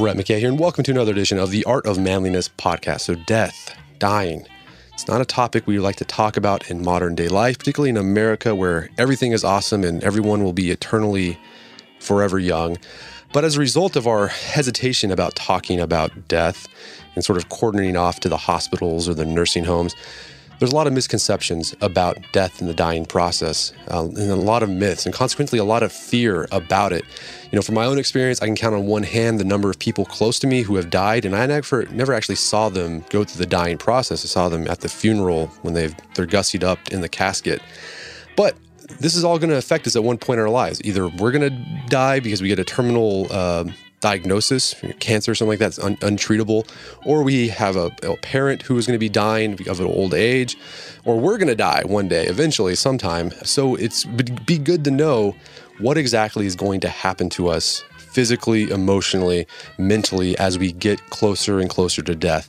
Brett McKay here, and welcome to another edition of the Art of Manliness podcast. So, death, dying, it's not a topic we like to talk about in modern day life, particularly in America where everything is awesome and everyone will be eternally forever young. But as a result of our hesitation about talking about death and sort of cordoning off to the hospitals or the nursing homes, there's a lot of misconceptions about death and the dying process, uh, and a lot of myths, and consequently, a lot of fear about it. You know, from my own experience, I can count on one hand the number of people close to me who have died, and I never, never actually saw them go through the dying process. I saw them at the funeral when they've, they're gussied up in the casket. But this is all going to affect us at one point in our lives. Either we're going to die because we get a terminal uh, diagnosis, cancer or something like that, that's un- untreatable, or we have a, a parent who is going to be dying of an old age, or we're going to die one day, eventually, sometime. So it's be good to know what exactly is going to happen to us physically, emotionally, mentally as we get closer and closer to death.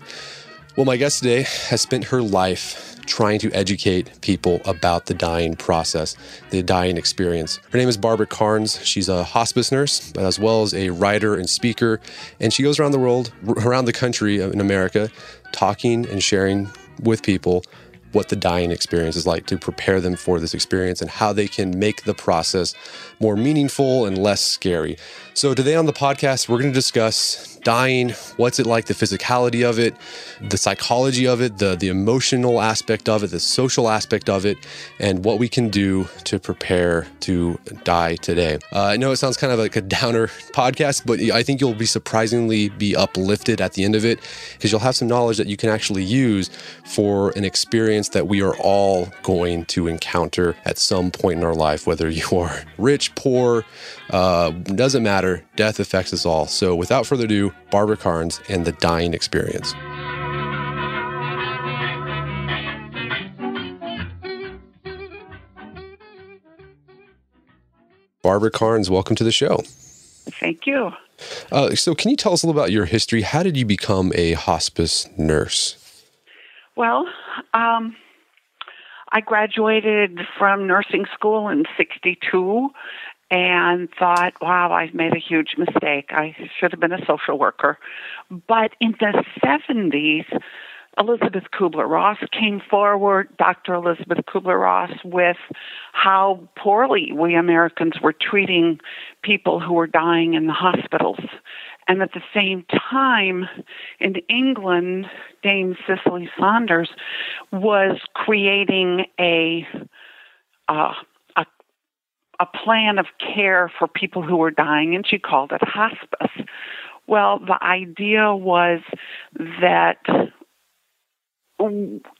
Well, my guest today has spent her life trying to educate people about the dying process, the dying experience. Her name is Barbara Karnes. She's a hospice nurse, as well as a writer and speaker. And she goes around the world, around the country in America, talking and sharing with people what the dying experience is like to prepare them for this experience and how they can make the process more meaningful and less scary. So, today on the podcast, we're going to discuss dying, what's it like, the physicality of it, the psychology of it, the, the emotional aspect of it, the social aspect of it, and what we can do to prepare to die today. Uh, I know it sounds kind of like a downer podcast, but I think you'll be surprisingly be uplifted at the end of it because you'll have some knowledge that you can actually use for an experience that we are all going to encounter at some point in our life, whether you are rich, poor, uh, doesn't matter. Death affects us all. So, without further ado, Barbara Karnes and the dying experience. Barbara Karnes, welcome to the show. Thank you. Uh, so, can you tell us a little about your history? How did you become a hospice nurse? Well, um, I graduated from nursing school in 62 and thought, wow, I've made a huge mistake. I should have been a social worker. But in the 70s, Elizabeth Kubler Ross came forward, Dr. Elizabeth Kubler Ross, with how poorly we Americans were treating people who were dying in the hospitals. And at the same time, in England, Dame Cicely Saunders was creating a uh, a plan of care for people who were dying, and she called it hospice. Well, the idea was that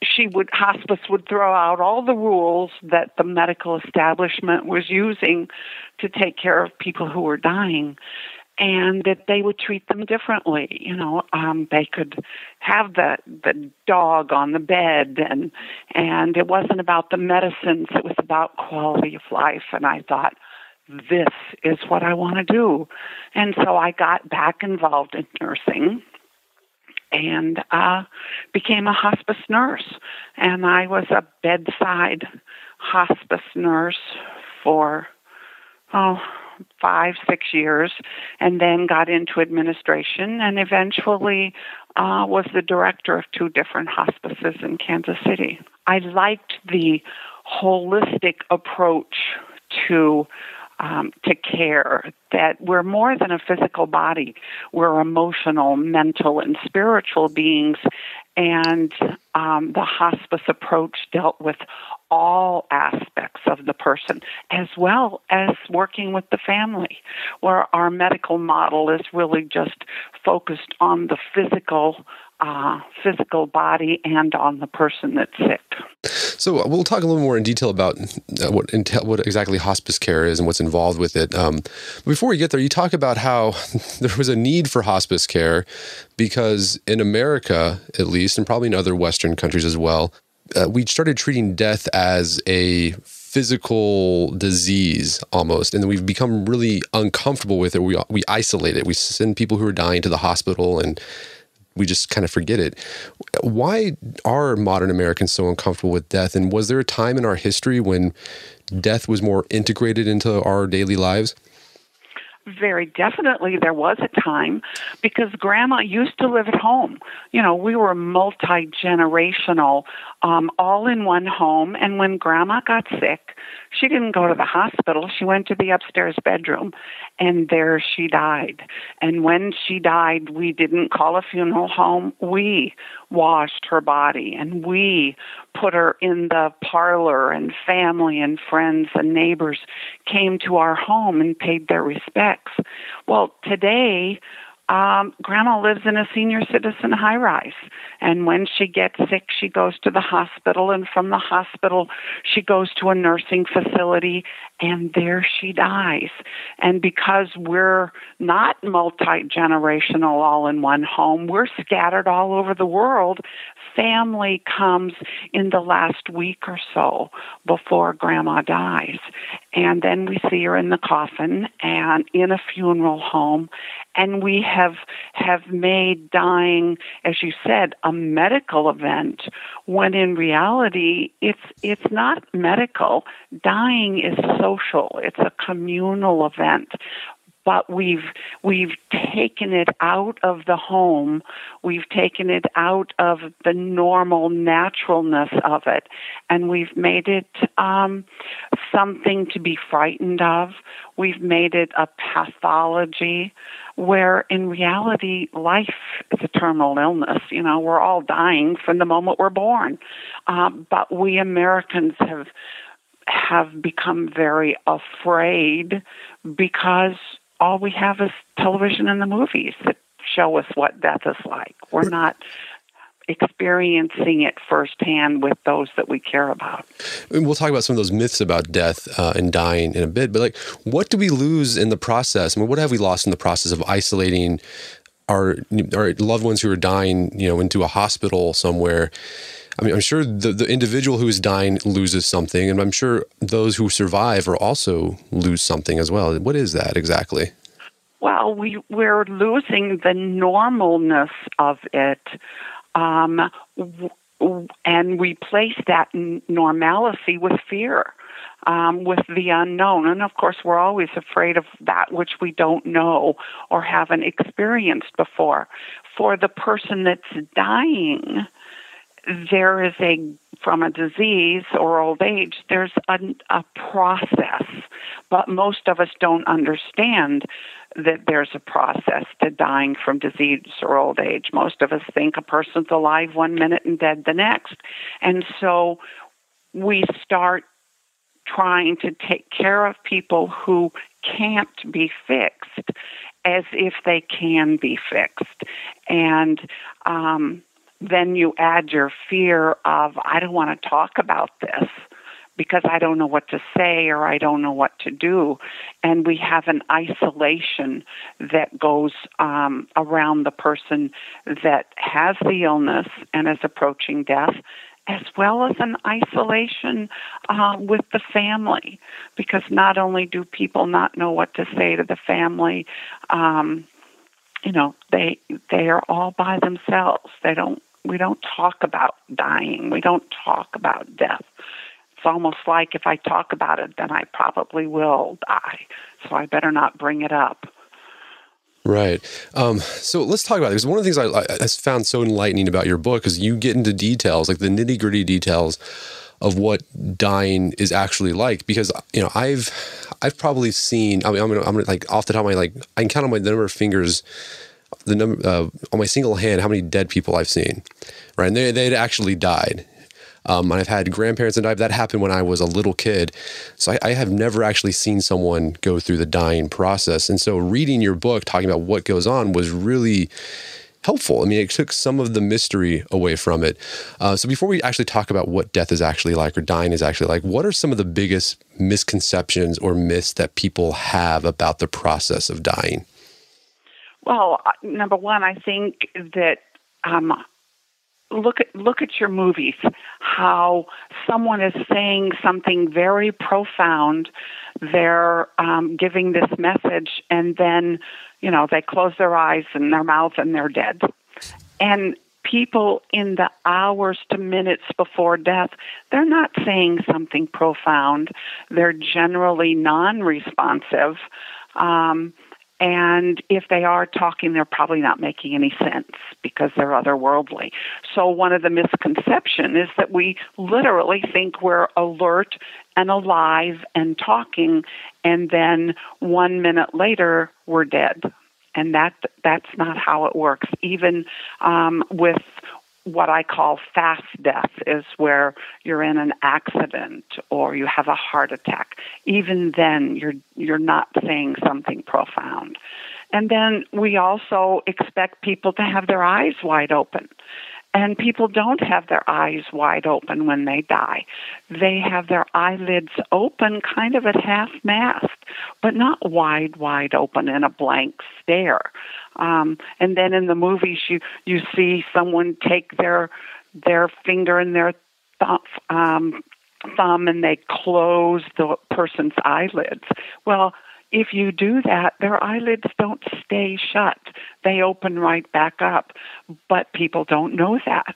she would hospice would throw out all the rules that the medical establishment was using to take care of people who were dying and that they would treat them differently. You know, um, they could have the the dog on the bed, and and it wasn't about the medicines; it was about quality of life. And I thought, this is what I want to do, and so I got back involved in nursing. And uh, became a hospice nurse, and I was a bedside hospice nurse for oh five, six years, and then got into administration and eventually uh, was the director of two different hospices in Kansas City. I liked the holistic approach to um, to care that we're more than a physical body we're emotional mental and spiritual beings and um, the hospice approach dealt with all aspects of the person as well as working with the family where our medical model is really just focused on the physical uh, physical body and on the person that's sick. So uh, we'll talk a little more in detail about uh, what what exactly hospice care is and what's involved with it. Um, before we get there, you talk about how there was a need for hospice care because in America, at least, and probably in other Western countries as well, uh, we started treating death as a physical disease almost. And then we've become really uncomfortable with it. We we isolate it. We send people who are dying to the hospital and we just kind of forget it. Why are modern Americans so uncomfortable with death? And was there a time in our history when death was more integrated into our daily lives? very definitely there was a time because grandma used to live at home. You know, we were multi generational, um, all in one home. And when grandma got sick, she didn't go to the hospital. She went to the upstairs bedroom, and there she died. And when she died, we didn't call a funeral home. We washed her body, and we put her in the parlor, and family and friends and neighbors came to our home and paid their respects. Well, today, um, grandma lives in a senior citizen high rise. And when she gets sick, she goes to the hospital. And from the hospital, she goes to a nursing facility. And there she dies. And because we're not multi generational all in one home, we're scattered all over the world. Family comes in the last week or so before grandma dies. And then we see her in the coffin and in a funeral home. And we have have made dying as you said a medical event when in reality it's it's not medical. Dying is social. It's a communal event but we've we've taken it out of the home. We've taken it out of the normal naturalness of it. And we've made it um, something to be frightened of. We've made it a pathology where in reality life is a terminal illness. You know we're all dying from the moment we're born. Um, but we americans have have become very afraid because all we have is television and the movies that show us what death is like. We're not experiencing it firsthand with those that we care about. And we'll talk about some of those myths about death uh, and dying in a bit, but like, what do we lose in the process? I mean, what have we lost in the process of isolating our our loved ones who are dying, you know, into a hospital somewhere? I mean, I'm sure the, the individual who is dying loses something, and I'm sure those who survive are also lose something as well. What is that exactly? Well, we we're losing the normalness of it, um, and we place that normalcy with fear. Um, with the unknown. And of course, we're always afraid of that which we don't know or haven't experienced before. For the person that's dying, there is a from a disease or old age there's a, a, process but most of us don't understand that there's a process to dying from disease or old age. Most of us think a person's alive one minute and dead the next. And so we start trying to take care of people who can't be fixed as if they can be fixed. And um then you add your fear of, I don't want to talk about this because I don't know what to say or I don't know what to do. And we have an isolation that goes um, around the person that has the illness and is approaching death. As well as an isolation uh, with the family, because not only do people not know what to say to the family, um, you know, they they are all by themselves. They don't we don't talk about dying. We don't talk about death. it's almost like if I talk about it, then I probably will die. So I better not bring it up. Right. Um, so let's talk about it. Because one of the things I, I found so enlightening about your book is you get into details, like the nitty gritty details of what dying is actually like. Because you know, I've I've probably seen. I mean, I'm gonna, I'm gonna like off the top of my like I can count on my number of fingers, the number uh, on my single hand how many dead people I've seen. Right, and they they'd actually died. Um, I've had grandparents that died. That happened when I was a little kid. So I, I, have never actually seen someone go through the dying process. And so reading your book, talking about what goes on, was really helpful. I mean, it took some of the mystery away from it. Uh, so before we actually talk about what death is actually like or dying is actually like, what are some of the biggest misconceptions or myths that people have about the process of dying? Well, number one, I think that um, look at look at your movies how someone is saying something very profound they're um, giving this message and then you know they close their eyes and their mouth and they're dead. And people in the hours to minutes before death they're not saying something profound. They're generally non-responsive. Um, and if they are talking, they're probably not making any sense because they're otherworldly. So one of the misconceptions is that we literally think we're alert and alive and talking, and then one minute later we're dead. And that that's not how it works. Even um, with what I call fast death is where you're in an accident or you have a heart attack. Even then, you're you're not saying something profound. And then we also expect people to have their eyes wide open. And people don't have their eyes wide open when they die. They have their eyelids open, kind of at half mast, but not wide, wide open in a blank stare. Um, and then in the movies, you you see someone take their their finger and their thumb, um, thumb and they close the person's eyelids. Well, if you do that, their eyelids don't stay shut. They open right back up. But people don't know that.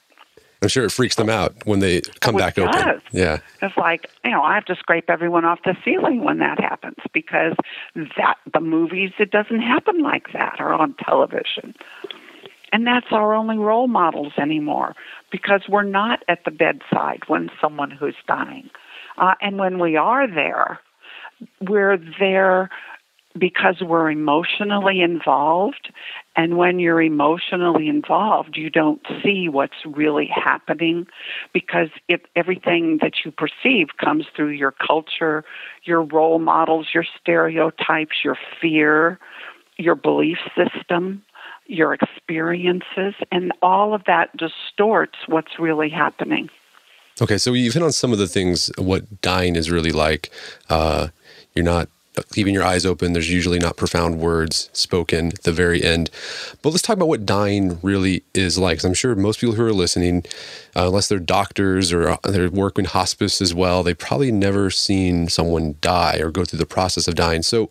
I'm sure it freaks them out when they come oh, back does. open. Yeah. It's like, you know, I have to scrape everyone off the ceiling when that happens because that the movies it doesn't happen like that or on television. And that's our only role models anymore because we're not at the bedside when someone who's dying. Uh, and when we are there, we're there because we're emotionally involved. And when you're emotionally involved, you don't see what's really happening because if everything that you perceive comes through your culture, your role models, your stereotypes, your fear, your belief system, your experiences, and all of that distorts what's really happening. Okay, so you've hit on some of the things, what dying is really like. Uh, you're not keeping your eyes open. There's usually not profound words spoken at the very end. But let's talk about what dying really is like. I'm sure most people who are listening, uh, unless they're doctors or uh, they work in hospice as well, they've probably never seen someone die or go through the process of dying. So,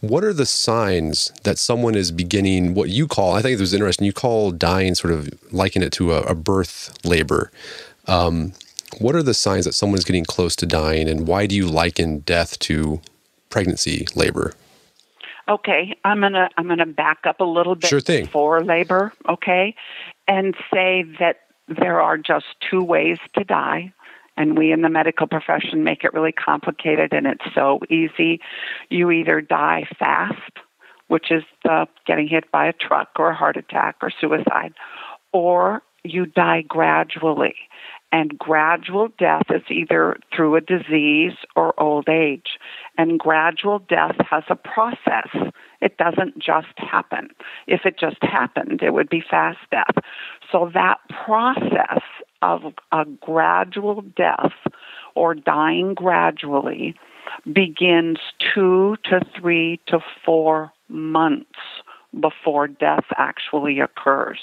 what are the signs that someone is beginning what you call, I think it was interesting, you call dying sort of liken it to a, a birth labor. Um, what are the signs that someone's getting close to dying, and why do you liken death to pregnancy labor? Okay, I'm gonna I'm gonna back up a little bit sure thing. for labor, okay, and say that there are just two ways to die. And we in the medical profession make it really complicated, and it's so easy. You either die fast, which is the getting hit by a truck or a heart attack or suicide, or you die gradually. And gradual death is either through a disease or old age. And gradual death has a process. It doesn't just happen. If it just happened, it would be fast death. So that process of a gradual death or dying gradually begins two to three to four months before death actually occurs.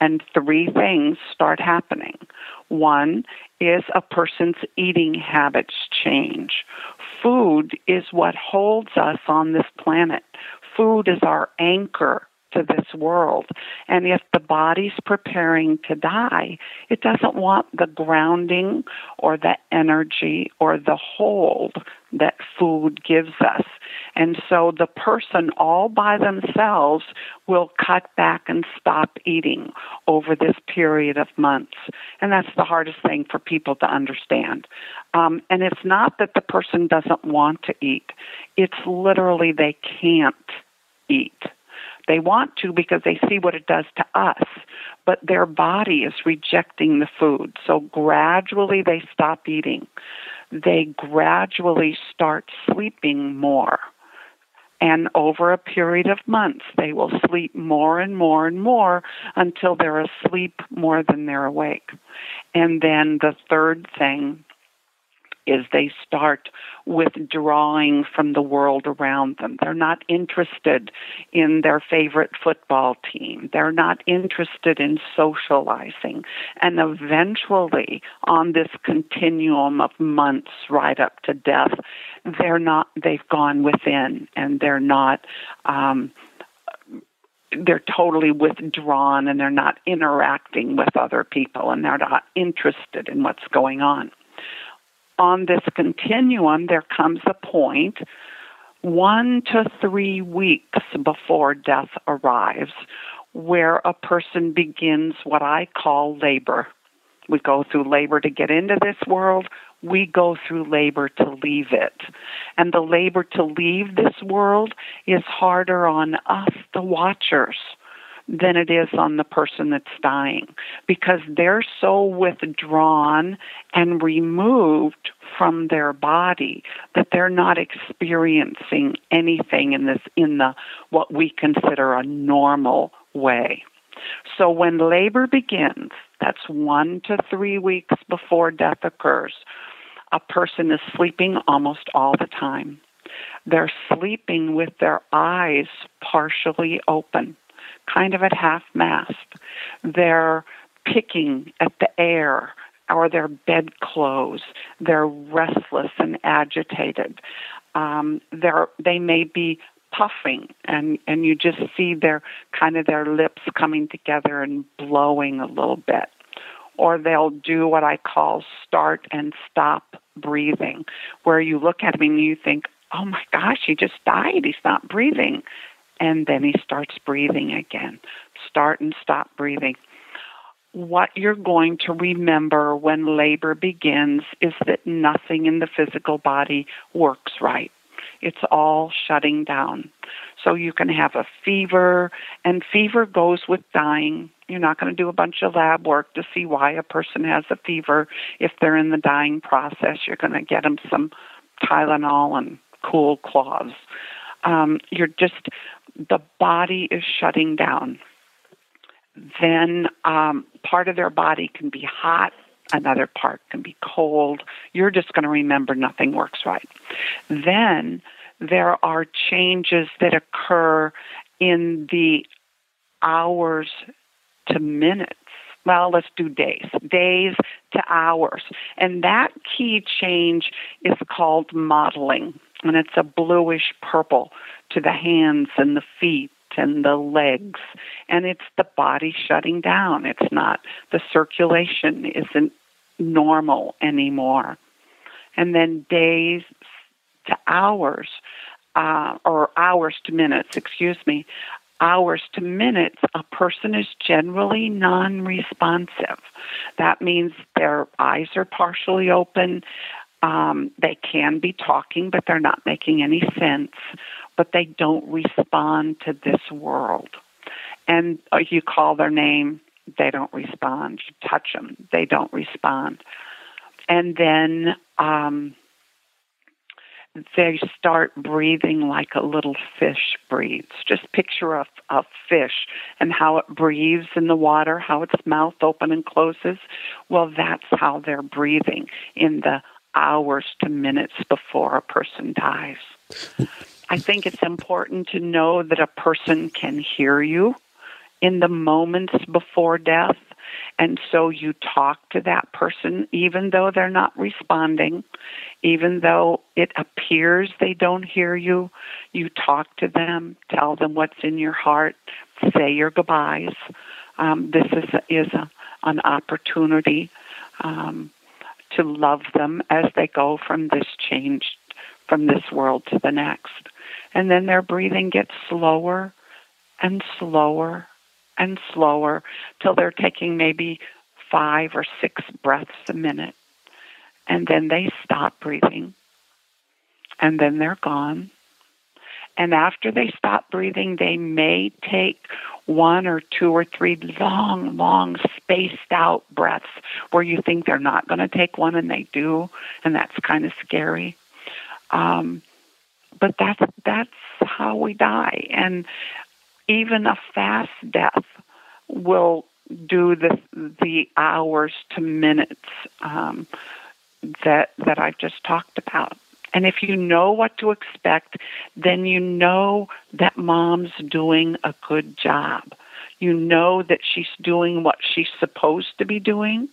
And three things start happening. One is a person's eating habits change. Food is what holds us on this planet. Food is our anchor to this world. And if the body's preparing to die, it doesn't want the grounding or the energy or the hold that food gives us. And so the person all by themselves will cut back and stop eating over this period of months. And that's the hardest thing for people to understand. Um, and it's not that the person doesn't want to eat, it's literally they can't eat they want to because they see what it does to us, but their body is rejecting the food. So gradually they stop eating. They gradually start sleeping more. And over a period of months, they will sleep more and more and more until they're asleep more than they're awake. And then the third thing is they start withdrawing from the world around them. They're not interested in their favorite football team. They're not interested in socializing. And eventually, on this continuum of months right up to death, they're not, they've gone within and they're not, um, they're totally withdrawn and they're not interacting with other people and they're not interested in what's going on on this continuum, there comes a point one to three weeks before death arrives where a person begins what I call labor. We go through labor to get into this world. We go through labor to leave it. And the labor to leave this world is harder on us, the watchers than it is on the person that's dying because they're so withdrawn and removed from their body that they're not experiencing anything in this in the what we consider a normal way. So when labor begins, that's 1 to 3 weeks before death occurs. A person is sleeping almost all the time. They're sleeping with their eyes partially open kind of at half mast. They're picking at the air or their bedclothes. They're restless and agitated. Um, they're, they may be puffing and and you just see their kind of their lips coming together and blowing a little bit or they'll do what I call start and stop breathing where you look at him and you think oh my gosh he just died he's not breathing and then he starts breathing again. Start and stop breathing. What you're going to remember when labor begins is that nothing in the physical body works right. It's all shutting down. So you can have a fever, and fever goes with dying. You're not going to do a bunch of lab work to see why a person has a fever if they're in the dying process. You're going to get them some Tylenol and cool cloths. Um, you're just the body is shutting down. Then um, part of their body can be hot, another part can be cold. You're just going to remember nothing works right. Then there are changes that occur in the hours to minutes. Well, let's do days. Days to hours. And that key change is called mottling and it's a bluish purple to the hands and the feet and the legs. And it's the body shutting down. It's not the circulation isn't normal anymore. And then days to hours uh, or hours to minutes excuse me hours to minutes a person is generally non-responsive. That means their eyes are partially open um, they can be talking, but they're not making any sense. But they don't respond to this world. And uh, you call their name, they don't respond. You touch them, they don't respond. And then um, they start breathing like a little fish breathes. Just picture a, a fish and how it breathes in the water, how its mouth open and closes. Well, that's how they're breathing in the hours to minutes before a person dies. I think it's important to know that a person can hear you in the moments before death. And so you talk to that person, even though they're not responding, even though it appears they don't hear you. You talk to them, tell them what's in your heart, say your goodbyes. Um, this is a, is a, an opportunity um, to love them as they go from this change, from this world to the next. And then their breathing gets slower and slower and slower till they're taking maybe five or six breaths a minute. And then they stop breathing. And then they're gone. And after they stop breathing, they may take one or two or three long, long, spaced out breaths where you think they're not going to take one and they do, and that's kind of scary. Um, but that's that's how we die, and even a fast death will do the the hours to minutes um, that that I've just talked about. And if you know what to expect, then you know that mom's doing a good job. You know that she's doing what she's supposed to be doing,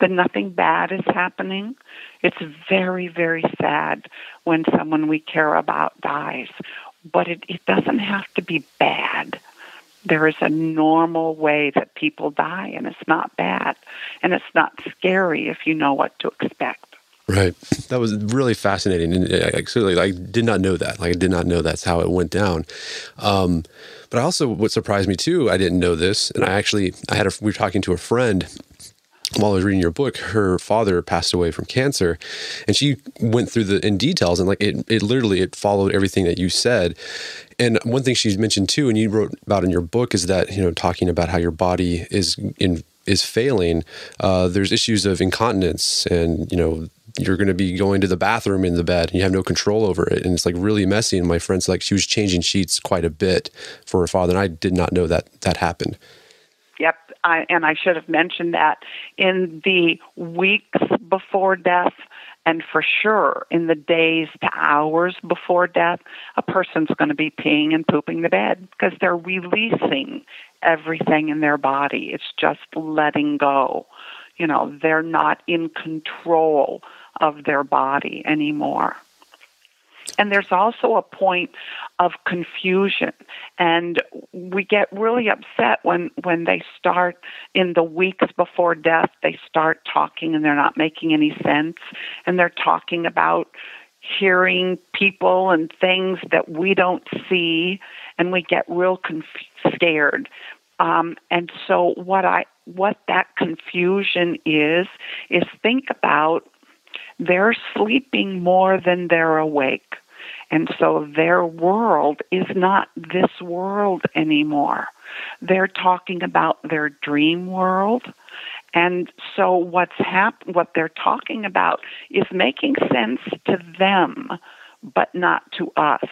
that nothing bad is happening. It's very, very sad when someone we care about dies, but it, it doesn't have to be bad. There is a normal way that people die, and it's not bad, and it's not scary if you know what to expect. Right. That was really fascinating. And uh, I, I did not know that. Like, I did not know that's how it went down. Um, but I also, what surprised me too, I didn't know this. And I actually, I had a, we were talking to a friend while I was reading your book, her father passed away from cancer, and she went through the in details and like it, it literally it followed everything that you said. And one thing she's mentioned too, and you wrote about in your book, is that you know talking about how your body is in is failing. Uh, there's issues of incontinence, and you know you're going to be going to the bathroom in the bed and you have no control over it. And it's like really messy. And my friend's like she was changing sheets quite a bit for her father. And i did not know that that happened. Yep. I, and i should have mentioned that in the weeks before death and for sure in the days to hours before death a person's going to be peeing and pooping the bed because they're releasing everything in their body. It's just letting go. You know they're not in control of their body anymore. And there's also a point of confusion. And we get really upset when, when they start in the weeks before death, they start talking and they're not making any sense. And they're talking about hearing people and things that we don't see. And we get real conf- scared. Um, and so what I what that confusion is is think about they're sleeping more than they're awake. And so their world is not this world anymore. They're talking about their dream world. And so what's hap- what they're talking about is making sense to them but not to us.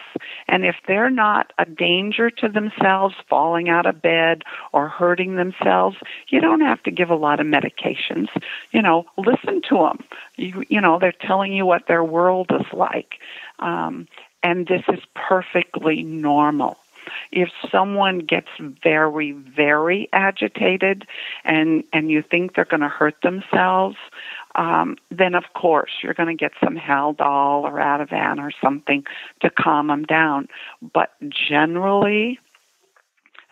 And if they're not a danger to themselves, falling out of bed or hurting themselves, you don't have to give a lot of medications. You know, listen to them. You, you know, they're telling you what their world is like. Um, and this is perfectly normal if someone gets very very agitated and and you think they're going to hurt themselves um, then of course you're going to get some Haldol or Ativan or something to calm them down. But generally,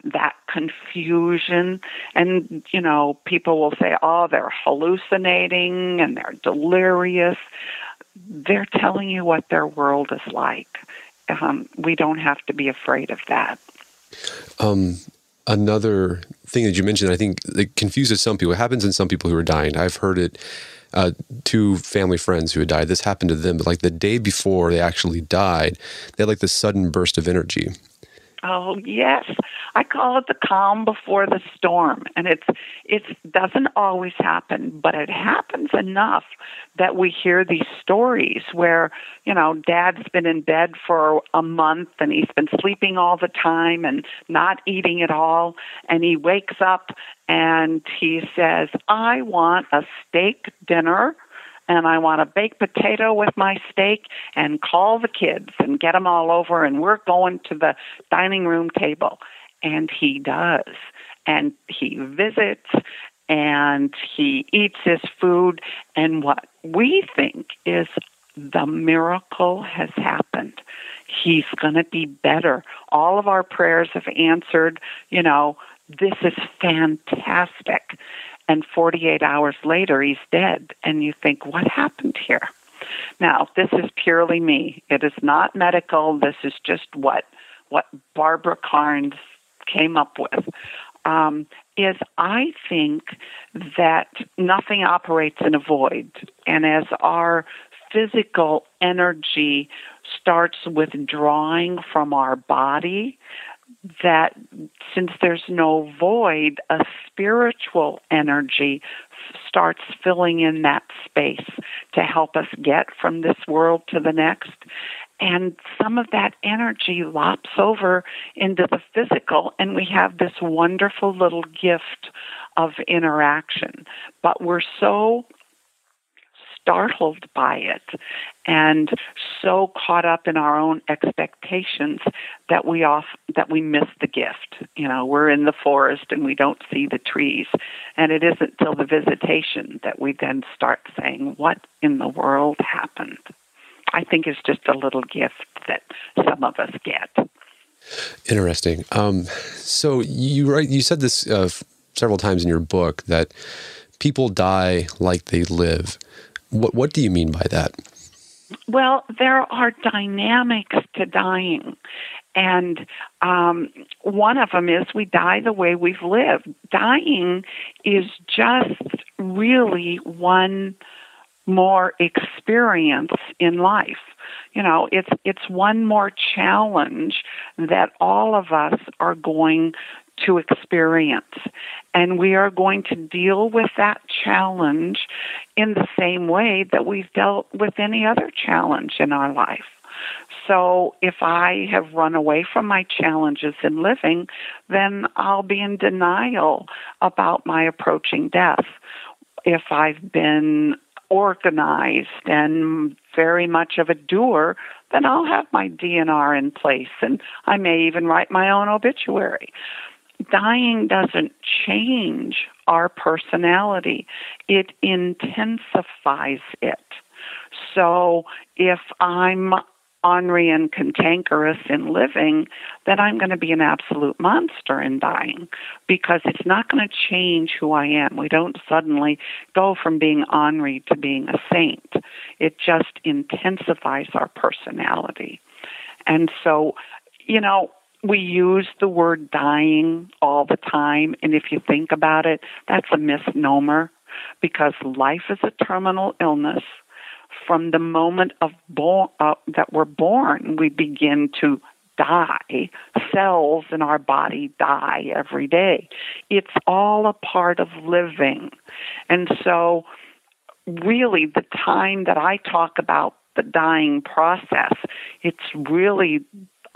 that confusion and you know people will say oh they're hallucinating and they're delirious. They're telling you what their world is like. Um, we don't have to be afraid of that. Um, another thing that you mentioned i think it confuses some people it happens in some people who are dying. I've heard it uh, two family friends who had died. This happened to them, but like the day before they actually died, they had like this sudden burst of energy. Oh yes, I call it the calm before the storm, and it's it doesn't always happen, but it happens enough that we hear these stories where you know dad's been in bed for a month and he's been sleeping all the time and not eating at all, and he wakes up and he says, "I want a steak dinner." And I want a baked potato with my steak and call the kids and get them all over and we're going to the dining room table. And he does. And he visits and he eats his food. And what we think is the miracle has happened. He's going to be better. All of our prayers have answered, you know, this is fantastic. And 48 hours later, he's dead. And you think, what happened here? Now, this is purely me. It is not medical. This is just what what Barbara Karnes came up with. Um, is I think that nothing operates in a void, and as our physical energy starts withdrawing from our body, that since there's no void, a spiritual energy starts filling in that space to help us get from this world to the next. And some of that energy lops over into the physical, and we have this wonderful little gift of interaction. But we're so startled by it and so caught up in our own expectations that we off that we miss the gift. You know, we're in the forest and we don't see the trees. And it isn't till the visitation that we then start saying, What in the world happened? I think is just a little gift that some of us get. Interesting. Um, so you write, you said this uh, several times in your book that people die like they live. What What do you mean by that? Well, there are dynamics to dying. And um, one of them is we die the way we've lived. Dying is just really one more experience in life. You know, it's it's one more challenge that all of us are going to experience. And we are going to deal with that challenge in the same way that we've dealt with any other challenge in our life. So if I have run away from my challenges in living, then I'll be in denial about my approaching death. If I've been organized and very much of a doer, then I'll have my DNR in place and I may even write my own obituary. Dying doesn't change our personality, it intensifies it. So if I'm ornery and cantankerous in living, then I'm going to be an absolute monster in dying because it's not going to change who I am. We don't suddenly go from being ornery to being a saint. It just intensifies our personality. And so, you know, we use the word dying all the time, and if you think about it, that's a misnomer because life is a terminal illness from the moment of born, uh, that we're born, we begin to die. Cells in our body die every day. It's all a part of living. And so, really, the time that I talk about the dying process, it's really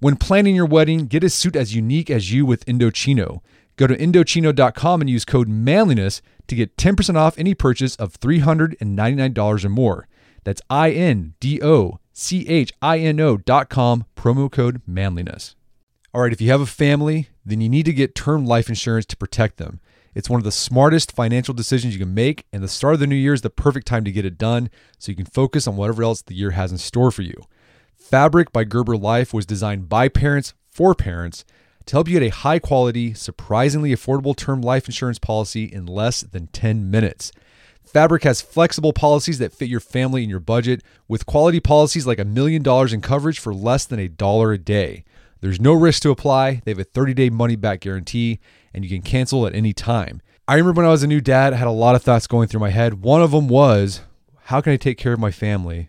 When planning your wedding, get a suit as unique as you with Indochino. Go to Indochino.com and use code manliness to get 10% off any purchase of $399 or more. That's I N D O C H I N O.com, promo code manliness. All right, if you have a family, then you need to get term life insurance to protect them. It's one of the smartest financial decisions you can make, and the start of the new year is the perfect time to get it done so you can focus on whatever else the year has in store for you. Fabric by Gerber Life was designed by parents for parents to help you get a high quality, surprisingly affordable term life insurance policy in less than 10 minutes. Fabric has flexible policies that fit your family and your budget, with quality policies like a million dollars in coverage for less than a dollar a day. There's no risk to apply. They have a 30 day money back guarantee, and you can cancel at any time. I remember when I was a new dad, I had a lot of thoughts going through my head. One of them was, how can I take care of my family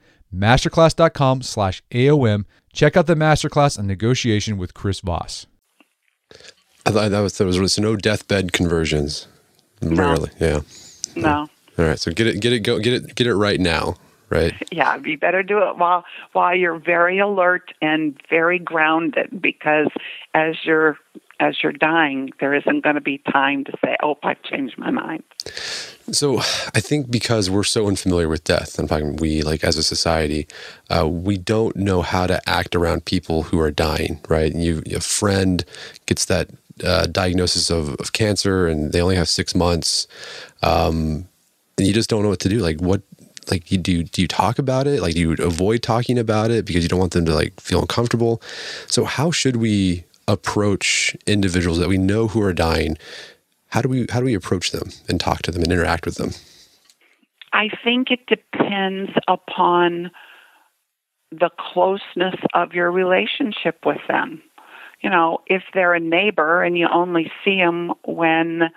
Masterclass.com slash AOM. Check out the masterclass on negotiation with Chris Voss. I thought that was there was really so no deathbed conversions. Rarely, yeah. No. All right, so get it, get it, go, get it, get it right now, right? Yeah, you better do it while while you're very alert and very grounded, because as you're as you're dying, there isn't going to be time to say, "Oh, I've changed my mind." So, I think because we're so unfamiliar with death, I'm talking we like as a society, uh, we don't know how to act around people who are dying. Right? And you, a friend gets that uh, diagnosis of, of cancer, and they only have six months, um, and you just don't know what to do. Like, what? Like, you do do you talk about it? Like, do you avoid talking about it because you don't want them to like feel uncomfortable? So, how should we approach individuals that we know who are dying? How do we how do we approach them and talk to them and interact with them? I think it depends upon the closeness of your relationship with them. You know, if they're a neighbor and you only see them when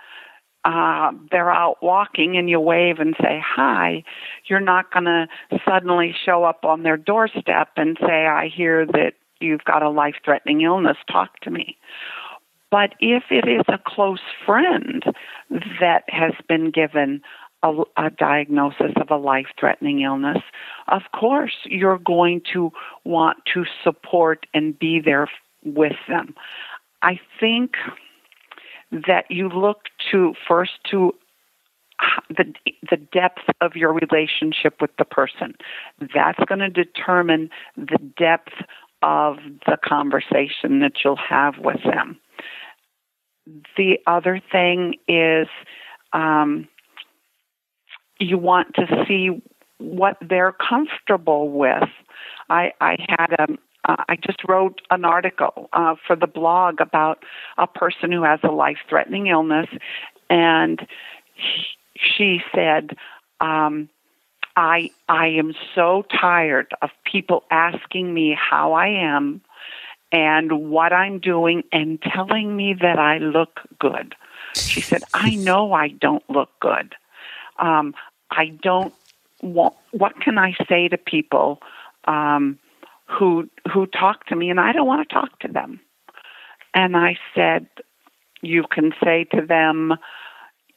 uh, they're out walking and you wave and say hi, you're not going to suddenly show up on their doorstep and say, I hear that you've got a life threatening illness, talk to me. But if it is a close friend that has been given a, a diagnosis of a life threatening illness, of course you're going to want to support and be there with them. I think that you look to first to the the depth of your relationship with the person. That's going to determine the depth of the conversation that you'll have with them. The other thing is um, you want to see what they're comfortable with. I, I had a, uh, I just wrote an article uh, for the blog about a person who has a life threatening illness, and he, she said, um, I, I am so tired of people asking me how I am and what I'm doing and telling me that I look good. She said, I know I don't look good. Um, I don't want, what can I say to people um, who, who talk to me and I don't want to talk to them? And I said, You can say to them,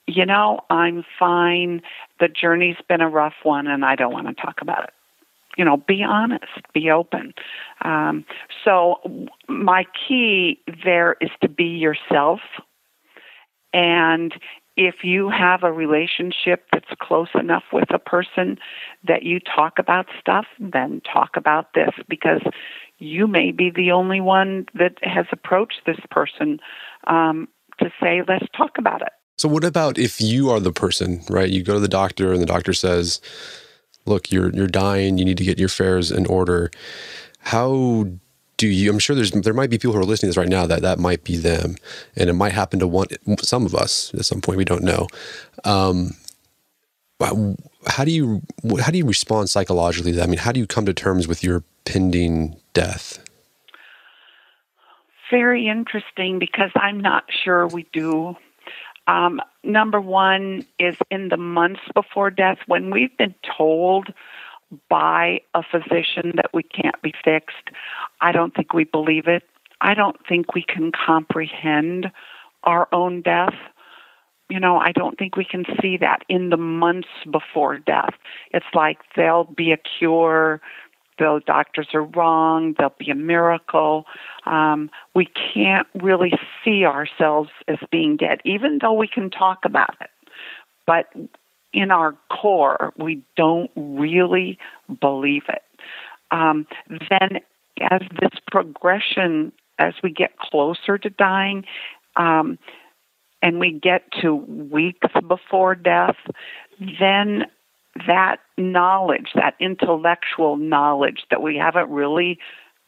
you know, I'm fine. The journey's been a rough one and I don't want to talk about it. You know, be honest, be open. Um, so, my key there is to be yourself. And if you have a relationship that's close enough with a person that you talk about stuff, then talk about this because you may be the only one that has approached this person um, to say, let's talk about it. So what about if you are the person, right? You go to the doctor and the doctor says, "Look, you're you're dying. You need to get your affairs in order." How do you? I'm sure there's there might be people who are listening to this right now that that might be them, and it might happen to one some of us at some point. We don't know. Um, how do you how do you respond psychologically to that? I mean, how do you come to terms with your pending death? Very interesting because I'm not sure we do um, number one is in the months before death, when we've been told by a physician that we can't be fixed, I don't think we believe it. I don't think we can comprehend our own death. You know, I don't think we can see that in the months before death. It's like there'll be a cure, the doctors are wrong, there'll be a miracle. Um, we can't really see ourselves as being dead, even though we can talk about it. But in our core, we don't really believe it. Um, then, as this progression, as we get closer to dying, um, and we get to weeks before death, then that knowledge, that intellectual knowledge that we haven't really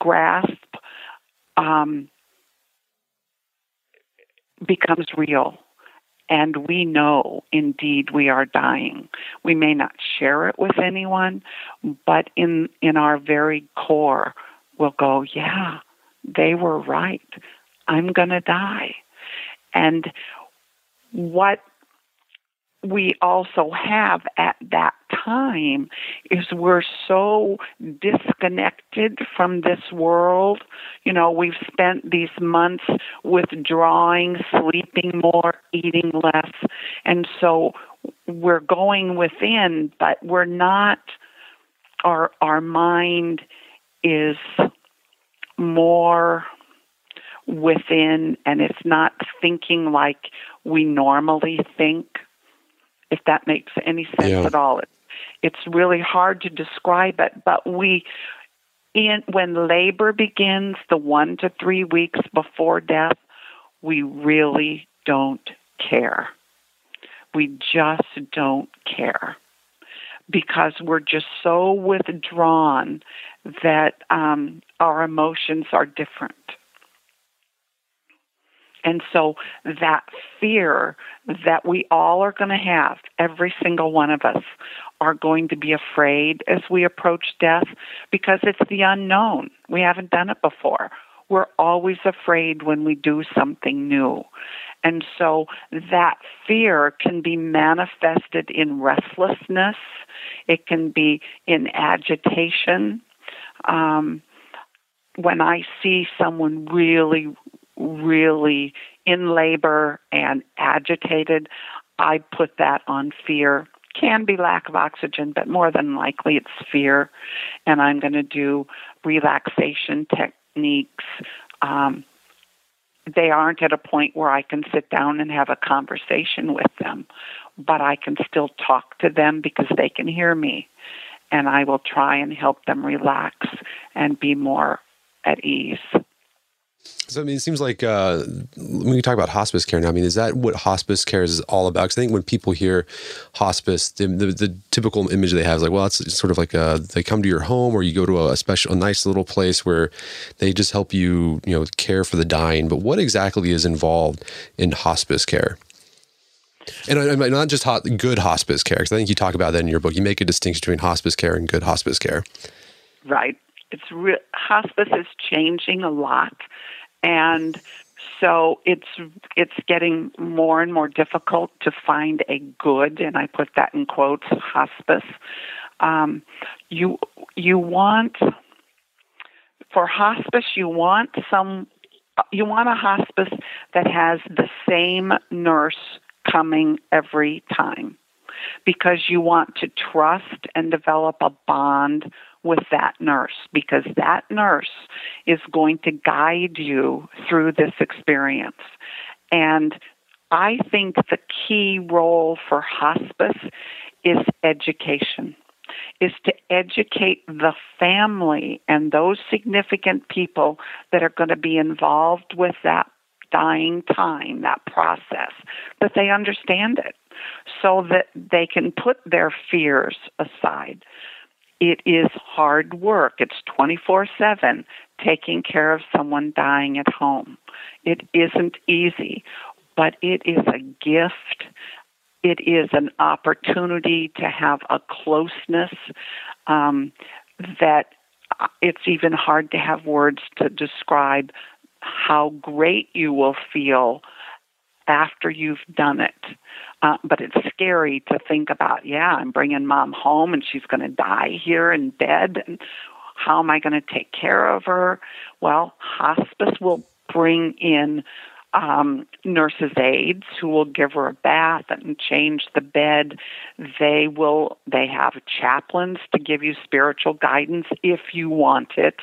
grasped, um, becomes real. And we know indeed we are dying. We may not share it with anyone, but in, in our very core, we'll go, yeah, they were right. I'm going to die. And what we also have at that time is we're so disconnected from this world. You know, we've spent these months withdrawing, sleeping more, eating less, and so we're going within, but we're not our our mind is more within and it's not thinking like we normally think if that makes any sense yeah. at all. It, it's really hard to describe it, but we, in when labor begins, the one to three weeks before death, we really don't care. We just don't care because we're just so withdrawn that um, our emotions are different. And so that fear that we all are going to have, every single one of us are going to be afraid as we approach death because it's the unknown. We haven't done it before. We're always afraid when we do something new. And so that fear can be manifested in restlessness, it can be in agitation. Um, when I see someone really, really in labor and agitated, I put that on fear. Can be lack of oxygen, but more than likely it's fear. And I'm going to do relaxation techniques. Um, they aren't at a point where I can sit down and have a conversation with them, but I can still talk to them because they can hear me. And I will try and help them relax and be more at ease. So I mean, it seems like uh, when we talk about hospice care now, I mean, is that what hospice care is all about? Because I think when people hear hospice, the, the, the, typical image they have is like, well, it's sort of like a, they come to your home, or you go to a special, a nice little place where they just help you, you know, care for the dying. But what exactly is involved in hospice care? And not just hot, good hospice care, because I think you talk about that in your book. You make a distinction between hospice care and good hospice care. Right. It's re- hospice is changing a lot and So it's it's getting more and more difficult to find a good, and I put that in quotes, hospice. Um, you you want for hospice, you want some you want a hospice that has the same nurse coming every time because you want to trust and develop a bond with that nurse because that nurse is going to guide you through this experience. And I think the key role for hospice is education is to educate the family and those significant people that are going to be involved with that dying time, that process, that they understand it so that they can put their fears aside. It is hard work. It's 24 7 taking care of someone dying at home. It isn't easy, but it is a gift. It is an opportunity to have a closeness um, that it's even hard to have words to describe how great you will feel after you've done it. Uh, but it's scary to think about, yeah, I'm bringing mom home and she's going to die here in bed. And how am I going to take care of her? Well, hospice will bring in um, nurses' aides who will give her a bath and change the bed. They will. They have chaplains to give you spiritual guidance if you want it.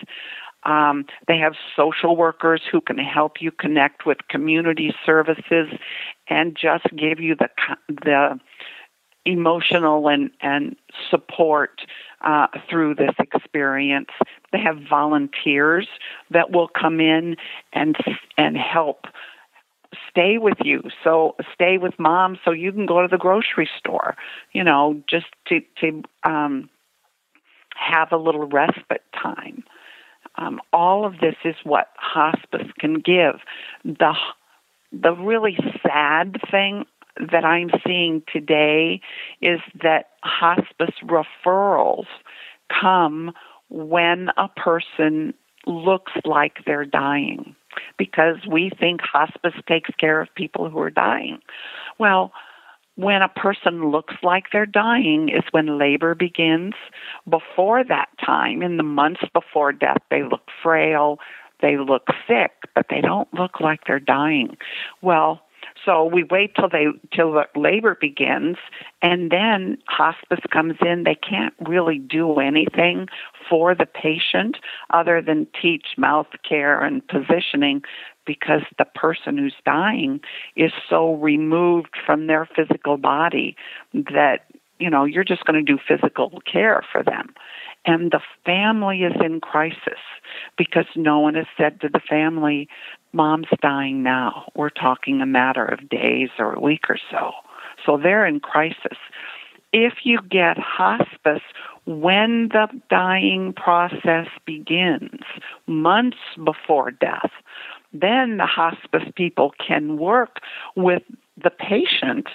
Um, they have social workers who can help you connect with community services and just give you the the emotional and and support uh, through this experience. They have volunteers that will come in and and help stay with you. So stay with mom so you can go to the grocery store. You know, just to to um, have a little respite time. Um, all of this is what hospice can give. The the really sad thing that I'm seeing today is that hospice referrals come when a person looks like they're dying because we think hospice takes care of people who are dying. Well, when a person looks like they're dying is when labor begins. Before that time, in the months before death, they look frail, they look sick, but they don't look like they're dying. Well, so we wait till they till the labor begins, and then hospice comes in. They can't really do anything for the patient other than teach mouth care and positioning because the person who's dying is so removed from their physical body that you know you're just going to do physical care for them. And the family is in crisis because no one has said to the family mom's dying now. We're talking a matter of days or a week or so. So they're in crisis. If you get hospice when the dying process begins months before death then the hospice people can work with the patient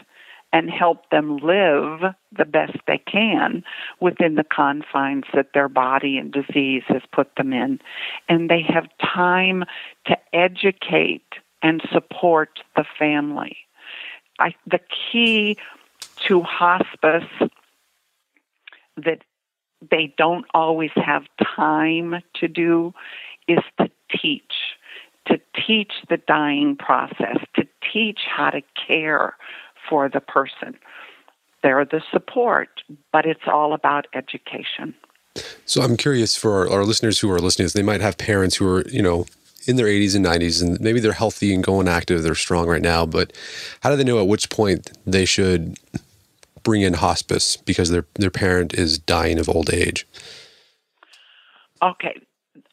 and help them live the best they can within the confines that their body and disease has put them in. And they have time to educate and support the family. I, the key to hospice that they don't always have time to do is to teach to teach the dying process, to teach how to care for the person. They're the support, but it's all about education. So I'm curious for our, our listeners who are listening, they might have parents who are, you know, in their 80s and 90s, and maybe they're healthy and going active, they're strong right now, but how do they know at which point they should bring in hospice because their their parent is dying of old age? Okay,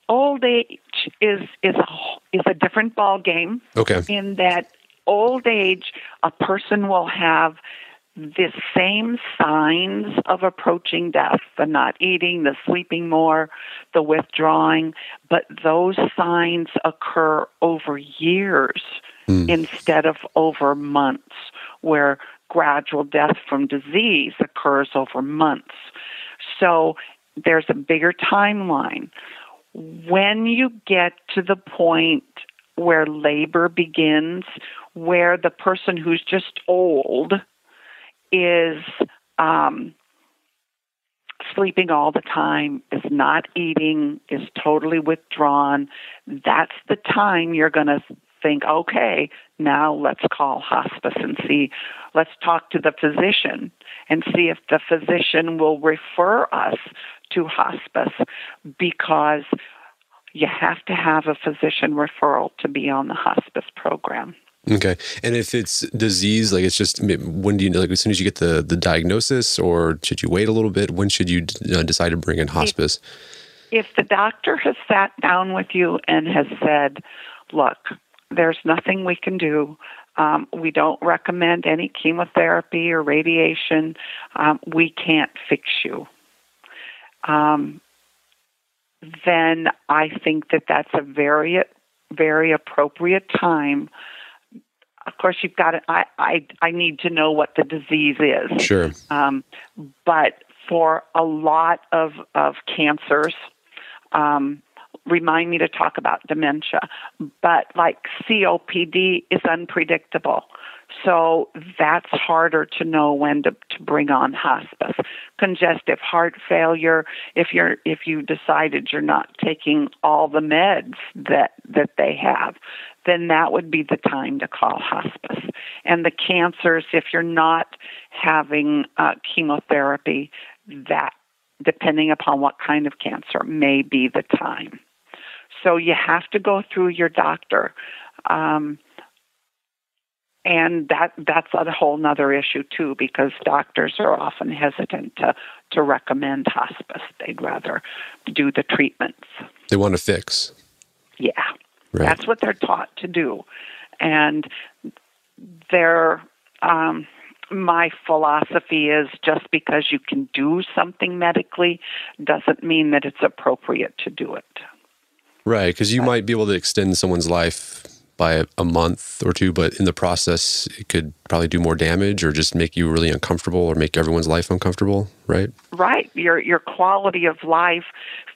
old age is is a is a different ball game. Okay. In that old age, a person will have the same signs of approaching death the not eating, the sleeping more, the withdrawing, but those signs occur over years mm. instead of over months, where gradual death from disease occurs over months. So there's a bigger timeline when you get to the point where labor begins, where the person who's just old is um, sleeping all the time, is not eating, is totally withdrawn. That's the time you're going to think, okay, now let's call hospice and see, let's talk to the physician and see if the physician will refer us to hospice because you have to have a physician referral to be on the hospice program. Okay, and if it's disease, like it's just when do you like as soon as you get the the diagnosis, or should you wait a little bit? When should you uh, decide to bring in hospice? If, if the doctor has sat down with you and has said, "Look, there's nothing we can do. Um, we don't recommend any chemotherapy or radiation. Um, we can't fix you." Um, then I think that that's a very, very appropriate time. Of course, you've got to, I, I, I need to know what the disease is. Sure. Um, but for a lot of, of cancers, um, remind me to talk about dementia. But like COPD is unpredictable. So that's harder to know when to, to bring on hospice. Congestive heart failure, if you're if you decided you're not taking all the meds that that they have, then that would be the time to call hospice. And the cancers, if you're not having uh, chemotherapy, that depending upon what kind of cancer may be the time. So you have to go through your doctor. Um, and that that's a whole nother issue too because doctors are often hesitant to to recommend hospice. They'd rather do the treatments. They want to fix. Yeah. Right. that's what they're taught to do. And they're um my philosophy is just because you can do something medically doesn't mean that it's appropriate to do it right because you but, might be able to extend someone's life by a month or two, but in the process, it could probably do more damage or just make you really uncomfortable or make everyone's life uncomfortable, right? Right. Your your quality of life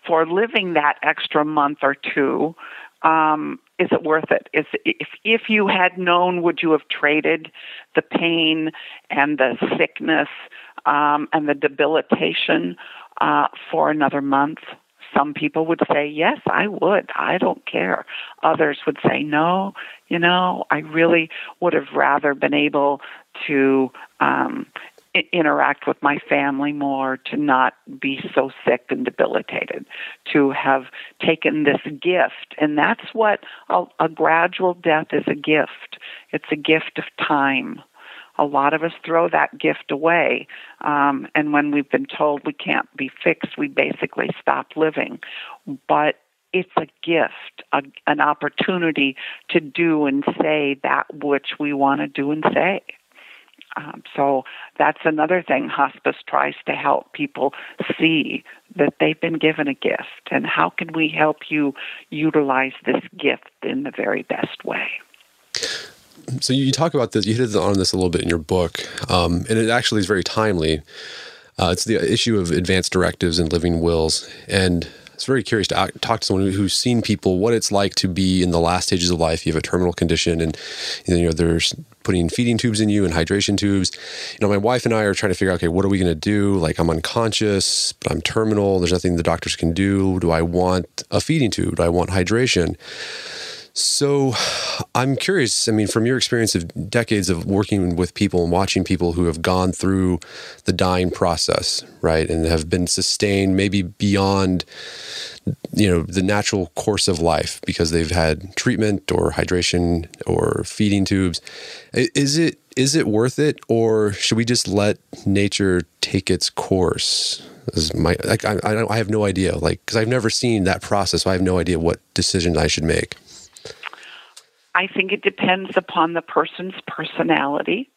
for living that extra month or two um, is it worth it? Is if if you had known, would you have traded the pain and the sickness um, and the debilitation uh, for another month? Some people would say, Yes, I would. I don't care. Others would say, No, you know, I really would have rather been able to um, I- interact with my family more, to not be so sick and debilitated, to have taken this gift. And that's what a, a gradual death is a gift. It's a gift of time a lot of us throw that gift away. Um, and when we've been told we can't be fixed, we basically stop living. But it's a gift, a, an opportunity to do and say that which we want to do and say. Um, so that's another thing hospice tries to help people see that they've been given a gift and how can we help you utilize this gift in the very best way so you talk about this, you hit on this a little bit in your book, um, and it actually is very timely. Uh, it's the issue of advanced directives and living wills, and it's very curious to talk to someone who's seen people what it's like to be in the last stages of life. You have a terminal condition, and you know there's putting feeding tubes in you and hydration tubes. You know, my wife and I are trying to figure out, okay, what are we going to do? Like, I'm unconscious, but I'm terminal. There's nothing the doctors can do. Do I want a feeding tube? Do I want hydration? So I'm curious. I mean, from your experience of decades of working with people and watching people who have gone through the dying process, right, and have been sustained maybe beyond, you know, the natural course of life because they've had treatment or hydration or feeding tubes. Is it is it worth it, or should we just let nature take its course? Is my like I, I have no idea, like because I've never seen that process, so I have no idea what decision I should make. I think it depends upon the person's personality.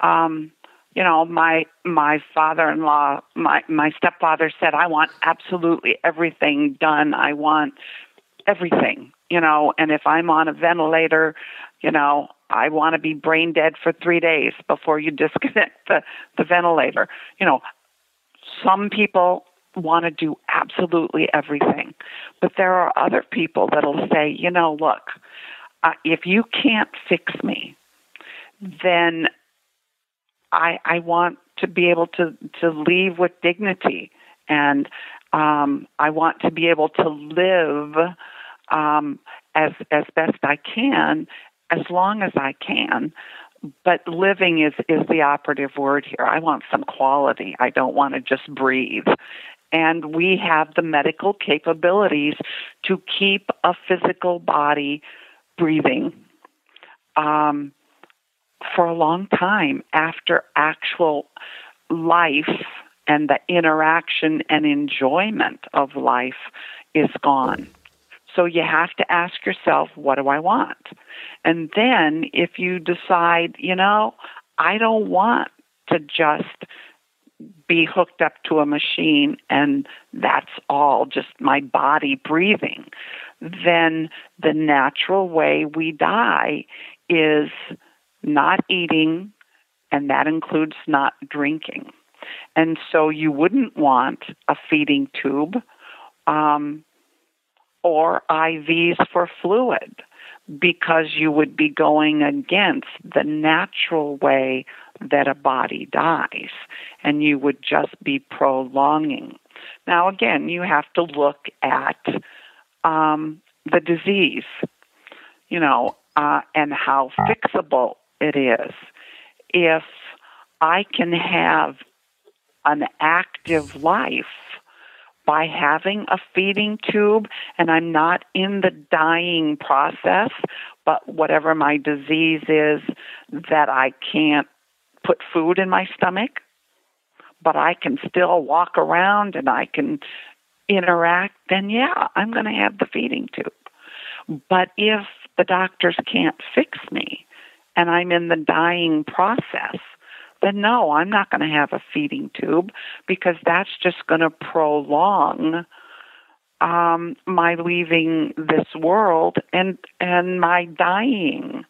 Um, you know, my my father-in-law, my my stepfather said, "I want absolutely everything done. I want everything." You know, and if I'm on a ventilator, you know, I want to be brain dead for three days before you disconnect the the ventilator. You know, some people want to do absolutely everything, but there are other people that'll say, you know, look uh, if you can't fix me, then I I want to be able to to leave with dignity, and um, I want to be able to live um, as as best I can, as long as I can. But living is is the operative word here. I want some quality. I don't want to just breathe. And we have the medical capabilities to keep a physical body breathing um, for a long time after actual life and the interaction and enjoyment of life is gone. So you have to ask yourself, what do I want? And then if you decide, you know, I don't want to just be hooked up to a machine and that's all, just my body breathing, then the natural way we die is not eating, and that includes not drinking. And so you wouldn't want a feeding tube um, or IVs for fluid because you would be going against the natural way that a body dies and you would just be prolonging. Now, again, you have to look at um, the disease, you know, uh, and how fixable it is. If I can have an active life by having a feeding tube and I'm not in the dying process, but whatever my disease is that I can't put food in my stomach, but I can still walk around and I can interact, then yeah, I'm going to have the feeding tube. But if the doctors can't fix me and I'm in the dying process, then no, I'm not going to have a feeding tube because that's just going to prolong um, my leaving this world and and my dying.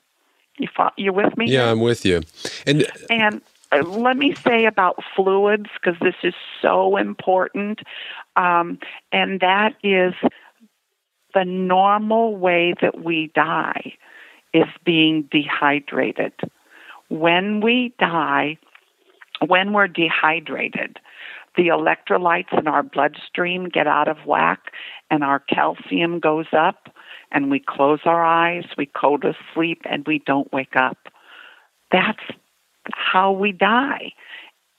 You you with me? Yeah, I'm with you. And and let me say about fluids because this is so important, um, and that is the normal way that we die is being dehydrated. When we die, when we're dehydrated, the electrolytes in our bloodstream get out of whack and our calcium goes up and we close our eyes, we go to sleep, and we don't wake up. That's how we die.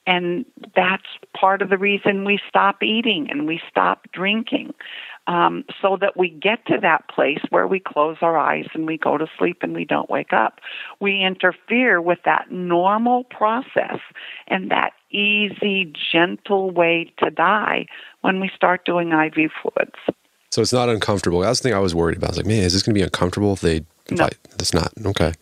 And that's part of the reason we stop eating and we stop drinking, um, so that we get to that place where we close our eyes and we go to sleep and we don't wake up. We interfere with that normal process and that easy, gentle way to die when we start doing IV fluids. So it's not uncomfortable. That's the thing I was worried about. I was like, man, is this going to be uncomfortable if they? No, I, it's not. Okay.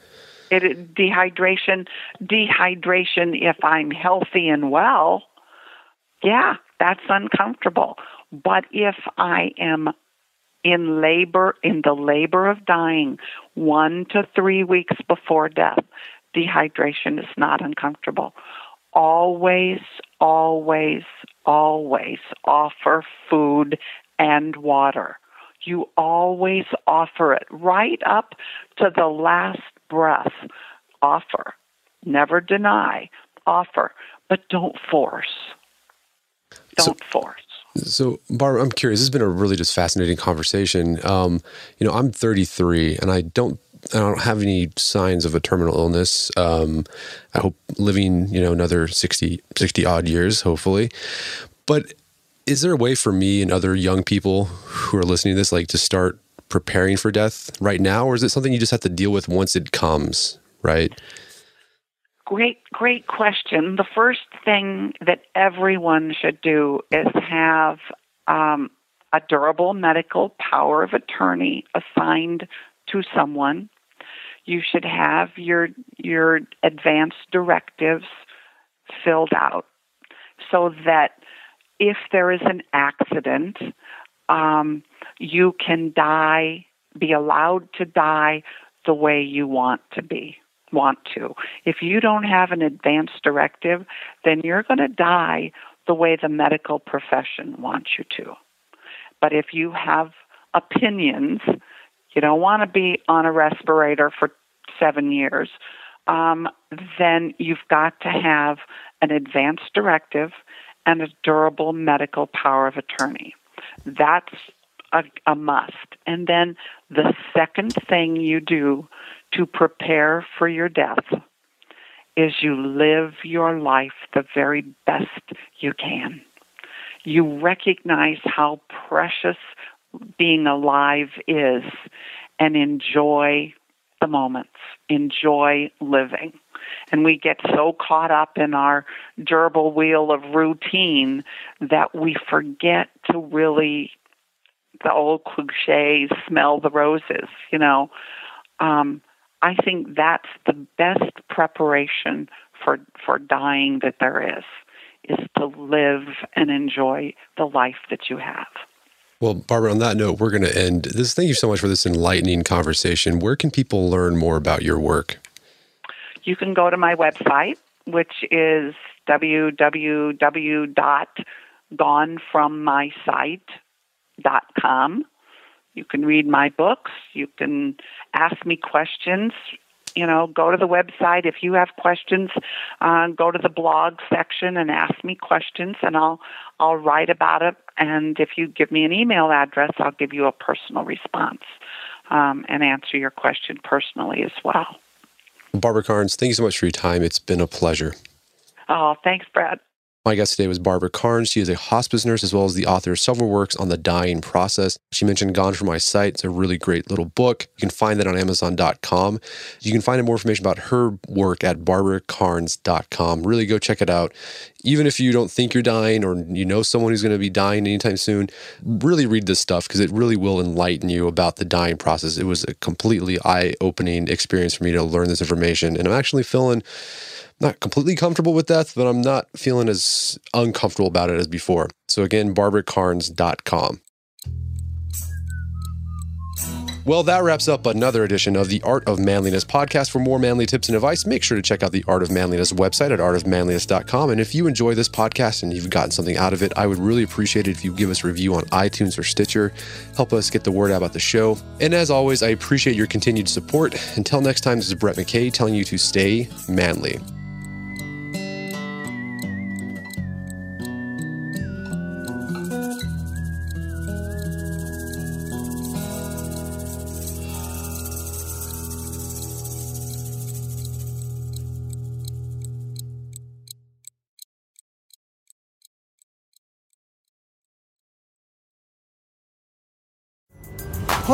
It dehydration. Dehydration. If I'm healthy and well, yeah, that's uncomfortable. But if I am in labor, in the labor of dying, one to three weeks before death, dehydration is not uncomfortable. Always, always, always offer food and water. You always offer it right up to the last breath. Offer. Never deny. Offer. But don't force. Don't so, force. So, Barbara, I'm curious. This has been a really just fascinating conversation. Um, you know, I'm 33, and I don't I don't have any signs of a terminal illness. Um, I hope living, you know, another 60, 60 odd years, hopefully. But is there a way for me and other young people who are listening to this, like to start preparing for death right now? Or is it something you just have to deal with once it comes, right? Great, great question. The first thing that everyone should do is have um, a durable medical power of attorney assigned to someone. You should have your your advance directives filled out so that if there is an accident, um, you can die, be allowed to die the way you want to be, want to. If you don't have an advance directive, then you're going to die the way the medical profession wants you to. But if you have opinions, you don't want to be on a respirator for seven years, um, then you've got to have an advance directive and a durable medical power of attorney. That's a, a must. And then the second thing you do to prepare for your death is you live your life the very best you can. You recognize how precious being alive is and enjoy the moments, enjoy living. And we get so caught up in our gerbil wheel of routine that we forget to really, the old cliche, smell the roses, you know. Um, I think that's the best preparation for, for dying that there is, is to live and enjoy the life that you have. Well, Barbara, on that note, we're going to end this. Thank you so much for this enlightening conversation. Where can people learn more about your work? You can go to my website, which is www.gonefrommysight.com. You can read my books. You can ask me questions. You know, go to the website. If you have questions, uh, go to the blog section and ask me questions, and I'll I'll write about it. And if you give me an email address, I'll give you a personal response um, and answer your question personally as well. Barbara Karnes, thank you so much for your time. It's been a pleasure. Oh, thanks, Brad. My guest today was Barbara Karnes. She is a hospice nurse as well as the author of several works on the dying process. She mentioned Gone from My Sight. It's a really great little book. You can find that on Amazon.com. You can find more information about her work at barbarakarnes.com. Really go check it out. Even if you don't think you're dying or you know someone who's going to be dying anytime soon, really read this stuff because it really will enlighten you about the dying process. It was a completely eye opening experience for me to learn this information. And I'm actually feeling not completely comfortable with death, but I'm not feeling as uncomfortable about it as before. So again, barbarakarnes.com. Well, that wraps up another edition of the Art of Manliness podcast. For more manly tips and advice, make sure to check out the Art of Manliness website at artofmanliness.com. And if you enjoy this podcast and you've gotten something out of it, I would really appreciate it if you give us a review on iTunes or Stitcher. Help us get the word out about the show. And as always, I appreciate your continued support. Until next time, this is Brett McKay telling you to stay manly.